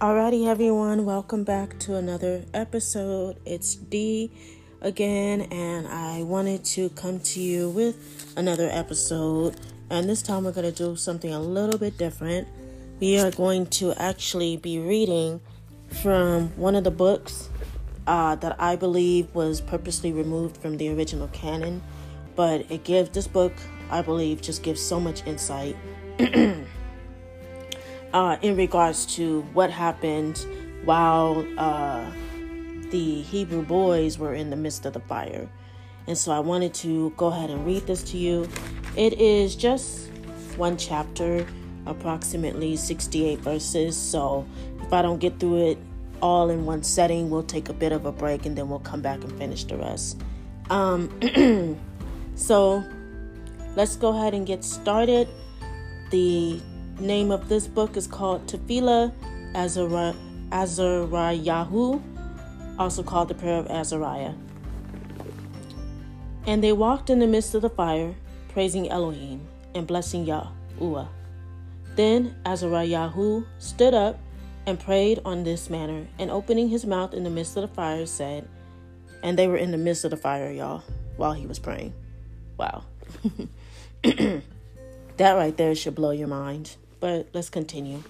Alrighty, everyone, welcome back to another episode. It's D again, and I wanted to come to you with another episode. And this time, we're going to do something a little bit different. We are going to actually be reading from one of the books uh, that I believe was purposely removed from the original canon, but it gives this book, I believe, just gives so much insight. uh, in regards to what happened while uh, the Hebrew boys were in the midst of the fire. And so I wanted to go ahead and read this to you. It is just one chapter, approximately 68 verses. So if I don't get through it all in one setting, we'll take a bit of a break and then we'll come back and finish the rest. Um, so let's go ahead and get started. The name of this book is called Tefillah Azariah, Azariahu, also called the Prayer of Azariah. And they walked in the midst of the fire, praising Elohim and blessing Yahuwah. Then Azariahu stood up and prayed on this manner, and opening his mouth in the midst of the fire, said, And they were in the midst of the fire, y'all, while he was praying. Wow. that right there should blow your mind. But let's continue.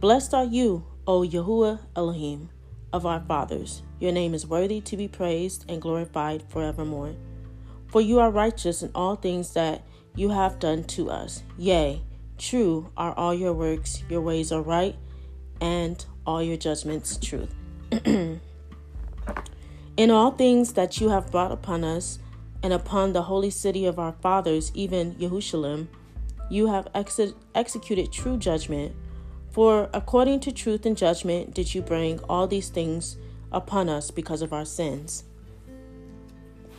Blessed are you, O Yahuwah Elohim, of our fathers. Your name is worthy to be praised and glorified forevermore. For you are righteous in all things that you have done to us. Yea, true are all your works, your ways are right, and all your judgments truth. in all things that you have brought upon us, and upon the holy city of our fathers, even Jerusalem, you have ex- executed true judgment. For according to truth and judgment did you bring all these things upon us because of our sins.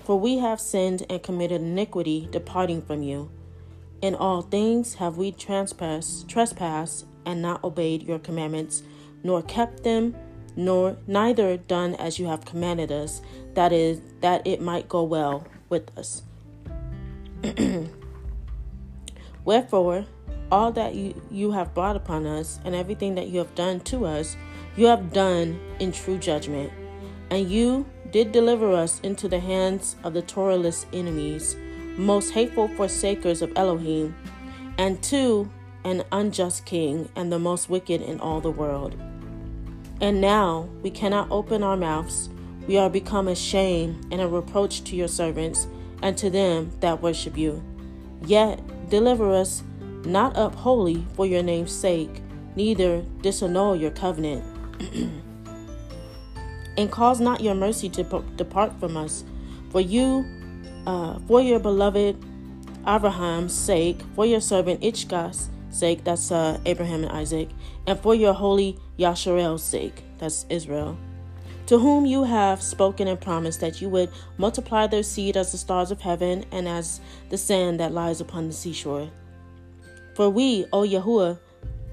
For we have sinned and committed iniquity, departing from you. In all things have we trespassed, trespassed and not obeyed your commandments, nor kept them, nor neither done as you have commanded us, that is, that it might go well with us. Wherefore, all that you, you have brought upon us, and everything that you have done to us, you have done in true judgment. And you did deliver us into the hands of the Torahless enemies, most hateful forsakers of Elohim, and to an unjust king, and the most wicked in all the world. And now we cannot open our mouths. We are become a shame and a reproach to your servants and to them that worship you. Yet Deliver us not up wholly for your name's sake, neither disannul your covenant. and cause not your mercy to depart from us. For you, uh, for your beloved Abraham's sake, for your servant Ishkah's sake, that's uh, Abraham and Isaac, and for your holy Yasharel's sake, that's Israel to whom you have spoken and promised that you would multiply their seed as the stars of heaven and as the sand that lies upon the seashore. For we, O Yahuwah,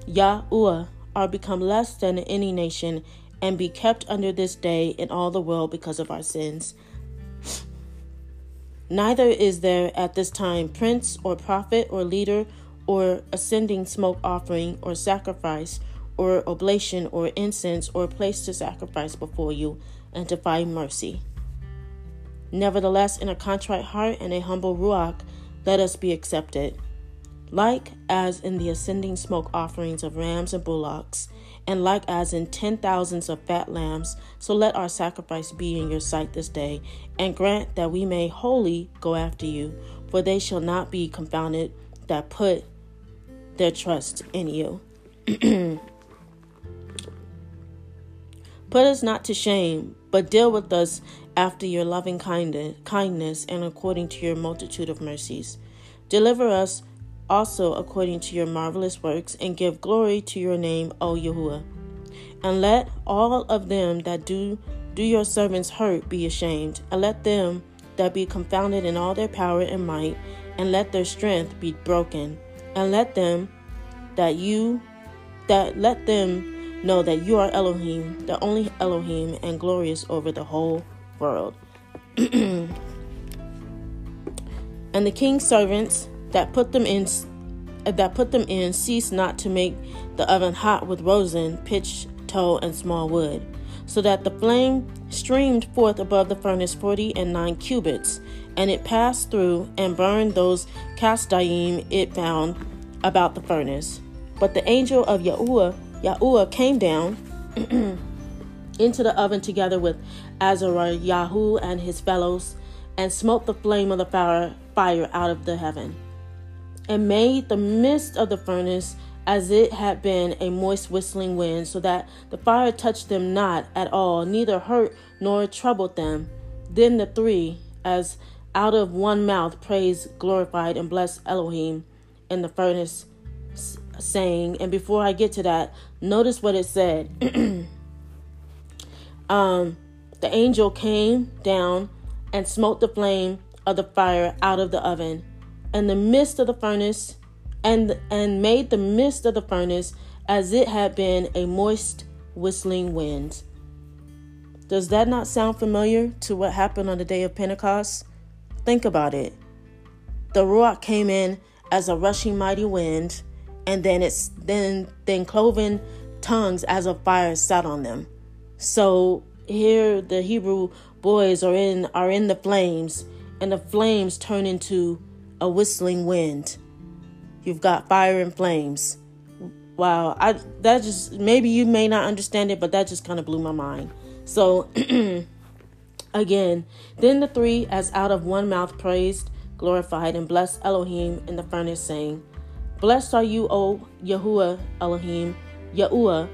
Yahuwah, are become less than any nation and be kept under this day in all the world because of our sins. Neither is there at this time prince or prophet or leader or ascending smoke offering or sacrifice or oblation or incense or place to sacrifice before you and to find mercy. Nevertheless, in a contrite heart and a humble ruach, let us be accepted. Like as in the ascending smoke offerings of rams and bullocks, and like as in ten thousands of fat lambs, so let our sacrifice be in your sight this day, and grant that we may wholly go after you, for they shall not be confounded that put their trust in you. Put us not to shame, but deal with us after your loving kindness and according to your multitude of mercies. Deliver us also according to your marvelous works, and give glory to your name, O Yahuwah. And let all of them that do do your servants hurt be ashamed, and let them that be confounded in all their power and might, and let their strength be broken, and let them that you that let them Know that you are Elohim, the only Elohim, and glorious over the whole world. and the king's servants that put them in that put them in cease not to make the oven hot with rosin, pitch tow and small wood, so that the flame streamed forth above the furnace forty and nine cubits, and it passed through and burned those Kasdaim it found about the furnace. But the angel of Yahuwah, Yahuwah came down into the oven together with Azariah and his fellows, and smote the flame of the fire, fire out of the heaven, and made the midst of the furnace as it had been a moist whistling wind, so that the fire touched them not at all, neither hurt nor troubled them. Then the three, as out of one mouth, praised, glorified, and blessed Elohim in the furnace, saying, and before I get to that, notice what it said. um, the angel came down and smote the flame of the fire out of the oven, and the midst of the furnace, and and made the midst of the furnace as it had been a moist whistling wind. Does that not sound familiar to what happened on the day of Pentecost? Think about it. The Ruach came in as a rushing mighty wind, and then it's then then cloven tongues as of fire sat on them. So here the Hebrew boys are in are in the flames, and the flames turn into a whistling wind. You've got fire and flames. Wow, I that just maybe you may not understand it, but that just kind of blew my mind. So again, then the three as out of one mouth praised, glorified, and blessed Elohim in the furnace, saying, Blessed are you, O Yahuwah Elohim, Yahuwah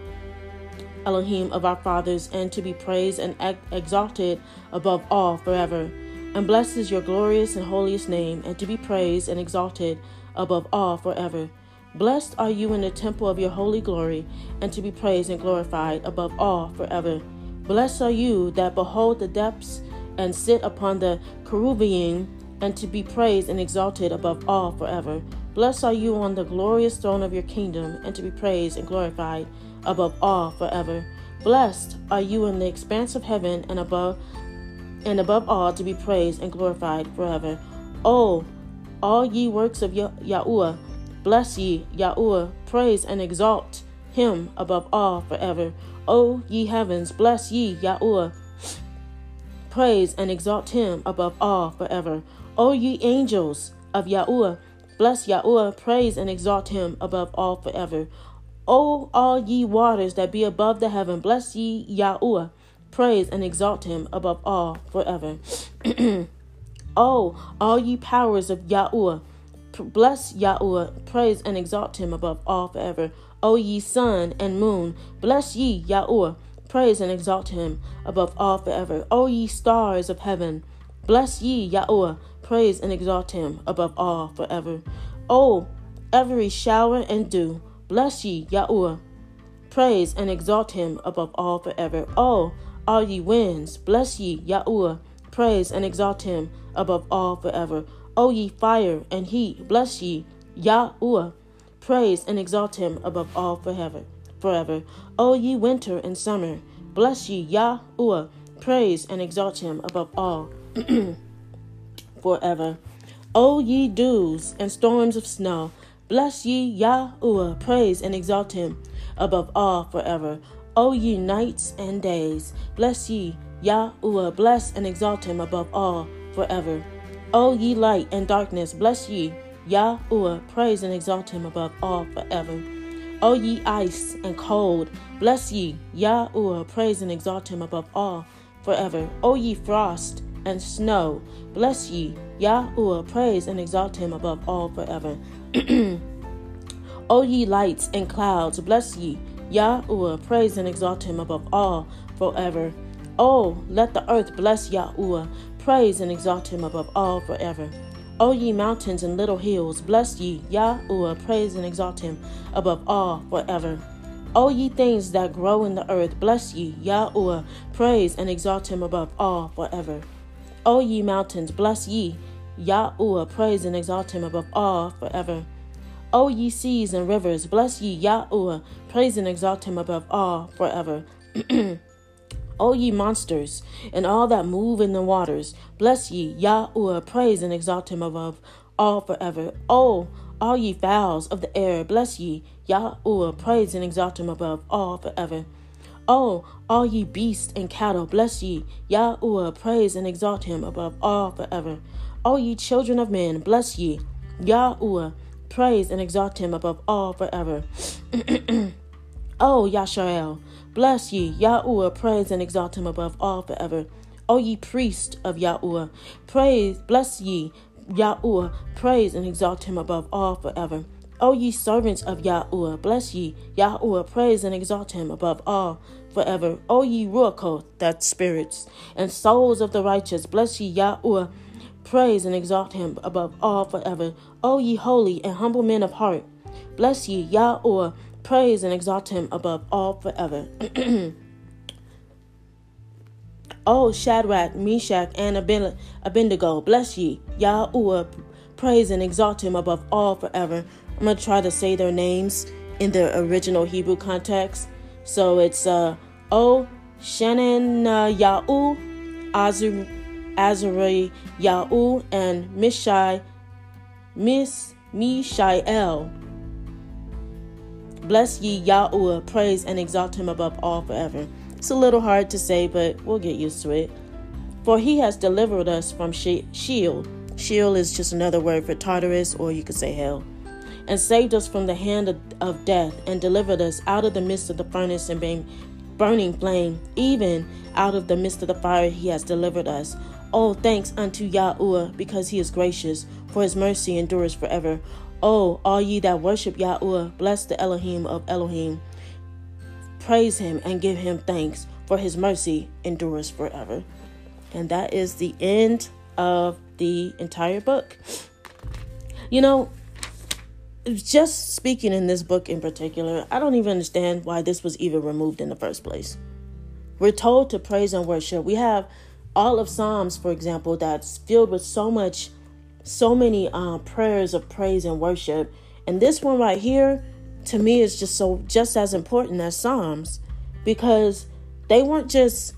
Elohim of our fathers, and to be praised and exalted above all forever. And blessed is your glorious and holiest name, and to be praised and exalted above all forever. Blessed are you in the temple of your holy glory, and to be praised and glorified above all forever. Blessed are you that behold the depths and sit upon the cherubim, and to be praised and exalted above all forever. Blessed are you on the glorious throne of your kingdom, and to be praised and glorified above all forever. Blessed are you in the expanse of heaven and above and above all to be praised and glorified forever. Oh, all ye works of Yahuwah, bless ye Yahuwah, praise and exalt him above all forever. O ye heavens, bless ye Yahuwah, praise and exalt him above all forever. O ye angels of Yahuwah, bless Yahuwah, praise and exalt him above all forever. O all ye waters that be above the heaven, bless ye Yahuwah, praise and exalt him above all forever. o all ye powers of Yahuwah, bless Yahuwah, praise and exalt him above all forever. O ye sun and moon, bless ye Yahuwah, praise and exalt him above all forever. O ye stars of heaven, bless ye Yahuwah, praise and exalt him above all forever. O every shower and dew, Bless ye Yahuwah. Praise and exalt him above all forever. Oh, all ye winds, bless ye Yahuwah. Praise and exalt him above all forever. O ye fire and heat, bless ye Yahuwah. Praise and exalt him above all forever. Forever. O ye winter and summer, bless ye Yahuwah. Praise and exalt him above all forever. O ye dews and storms of snow, Bless ye Yahuwah, praise and exalt him above all forever. O ye nights and days, bless ye Yahuwah, bless and exalt him above all forever. O ye light and darkness, bless ye Yahuwah, praise and exalt him above all forever. O ye ice and cold, bless ye Yahuwah, praise and exalt him above all forever. O ye frost and snow, bless ye Yahuwah, praise and exalt him above all forever. o ye lights and clouds, bless ye Yahuwah, praise and exalt him above all forever. Oh, let the earth bless Yahuwah, praise and exalt him above all forever. O ye mountains and little hills, bless ye Yahuwah, praise and exalt him above all forever. O ye things that grow in the earth, bless ye Yahuwah, praise and exalt him above all forever. O ye mountains, bless ye Yahuwah, praise and exalt him above all forever. O ye seas and rivers, bless ye Yahuwah, praise and exalt him above all forever. o ye monsters, and all that move in the waters, bless ye Yahuwah, praise and exalt him above all forever. O all ye fowls of the air, bless ye Yahuwah, praise and exalt him above all forever. Oh, all ye beasts and cattle, bless ye. Yahuwah, praise and exalt him above all forever. O ye children of men, bless ye. Yahuwah, praise and exalt him above all forever. Oh, o Yashael, bless ye. Yahuwah, praise and exalt him above all forever. O ye priests of Yahuwah, praise, bless ye. Yahuwah, praise and exalt him above all forever. O ye servants of Yahuwah, bless ye. Yahuwah, praise and exalt him above all forever. O ye Ruachoth, that spirits, and souls of the righteous, bless ye Yahuwah, praise and exalt him above all forever. O ye holy and humble men of heart, bless ye Yahuwah, praise and exalt him above all forever. O Shadrach, Meshach, and Abednego, bless ye Yahuwah, praise and exalt him above all forever. I'm going to try to say their names in the original Hebrew context. So it's uh, O Shannon Azari Ya'u, and Mishai, Miss Mishael. Bless ye Yahuwah, praise and exalt him above all forever. It's a little hard to say, but we'll get used to it. For he has delivered us from Sheol. Sheol is just another word for Tartarus, or you could say hell and saved us from the hand of, of death, and delivered us out of the midst of the furnace and being burning flame, even out of the midst of the fire he has delivered us. Oh, thanks unto Yahuwah, because he is gracious, for his mercy endures forever. Oh, all ye that worship Yahuwah, bless the Elohim of Elohim. Praise him and give him thanks, for his mercy endures forever. And that is the end of the entire book. You know, just speaking in this book in particular, I don't even understand why this was even removed in the first place. We're told to praise and worship. We have all of Psalms, for example, that's filled with so much, so many uh, prayers of praise and worship. And this one right here, to me, is just so just as important as Psalms, because they weren't just.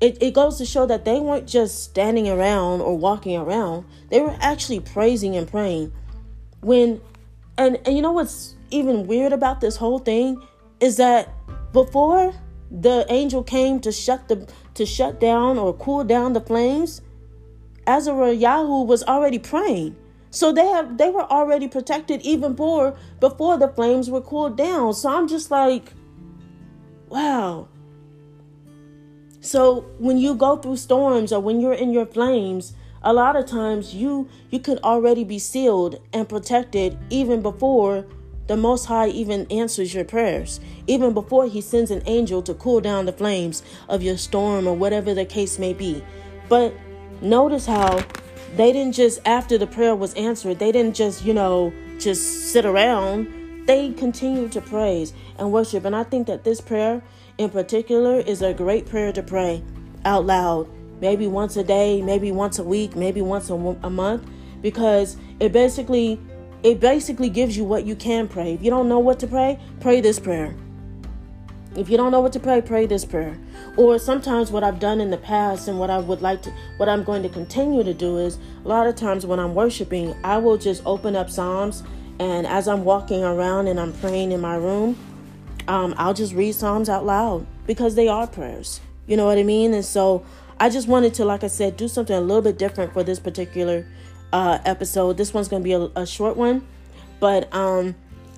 It, it goes to show that they weren't just standing around or walking around. They were actually praising and praying. When and, and you know what's even weird about this whole thing is that before the angel came to shut the to shut down or cool down the flames, Azariah was already praying. So they have they were already protected even before before the flames were cooled down. So I'm just like, wow. So when you go through storms or when you're in your flames, a lot of times you you could already be sealed and protected even before the most high even answers your prayers. Even before he sends an angel to cool down the flames of your storm or whatever the case may be. But notice how they didn't just after the prayer was answered they didn't just you know just sit around. They continued to praise and worship. And i think that this prayer in particular is a great prayer to pray out loud maybe once a day, maybe once a week, maybe once a, a month because it basically it basically gives you what you can pray. If you don't know what to pray, pray this prayer. If you don't know what to pray, pray this prayer. Or sometimes what I've done in the past and what I would like to what I'm going to continue to do is a lot of times when I'm worshiping, I will just open up Psalms and as I'm walking around and I'm praying in my room, um, I'll just read Psalms out loud because they are prayers. You know what I mean? And so I just wanted to, like I said, do something a little bit different for this particular uh, episode. This one's going to be a, a, short one, but um,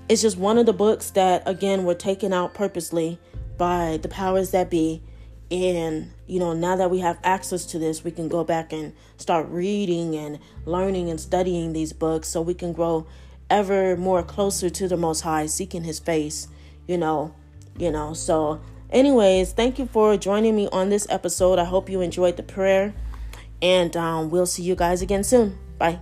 it's just one of the books that, again, were taken out purposely by the powers that be. And, you know, now that we have access to this, we can go back and start reading and learning and studying these books so we can grow ever more closer to the Most High, seeking His face, you know, you know. So Anyways, thank you for joining me on this episode. I hope you enjoyed the prayer, and um, we'll see you guys again soon. Bye.